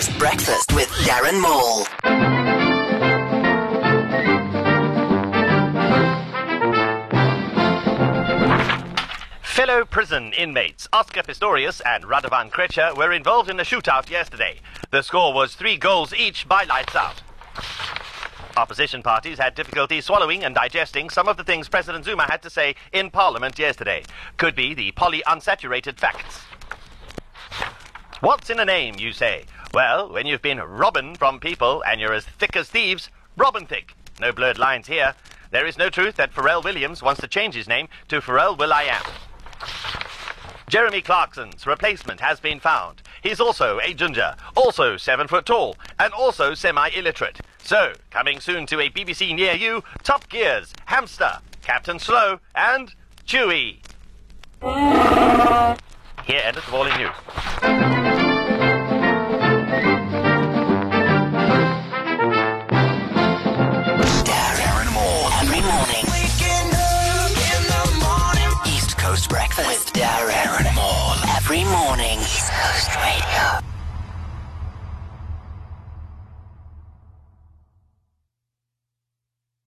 Coast Breakfast with Darren Maule. Fellow prison inmates Oscar Pistorius and Radovan Krejcir were involved in a shootout yesterday. The score was three goals each by lights out. Opposition parties had difficulty swallowing and digesting some of the things President Zuma had to say in Parliament yesterday. Could be the polyunsaturated facts. What's in a name, you say? Well, when you've been robbing from people and you're as thick as thieves, Robin Thicke. No blurred lines here. There is no truth that Pharrell Williams wants to change his name to Pharrell Will I Am. Jeremy Clarkson's replacement has been found. He's also a ginger, also seven foot tall, and also semi-illiterate. So, coming soon to a BBC near you, Top Gears, Hamster, Captain Slow, and Chewy. Here endeth the Mauling News. Breakfast with Darren Maule every morning. East Coast Radio.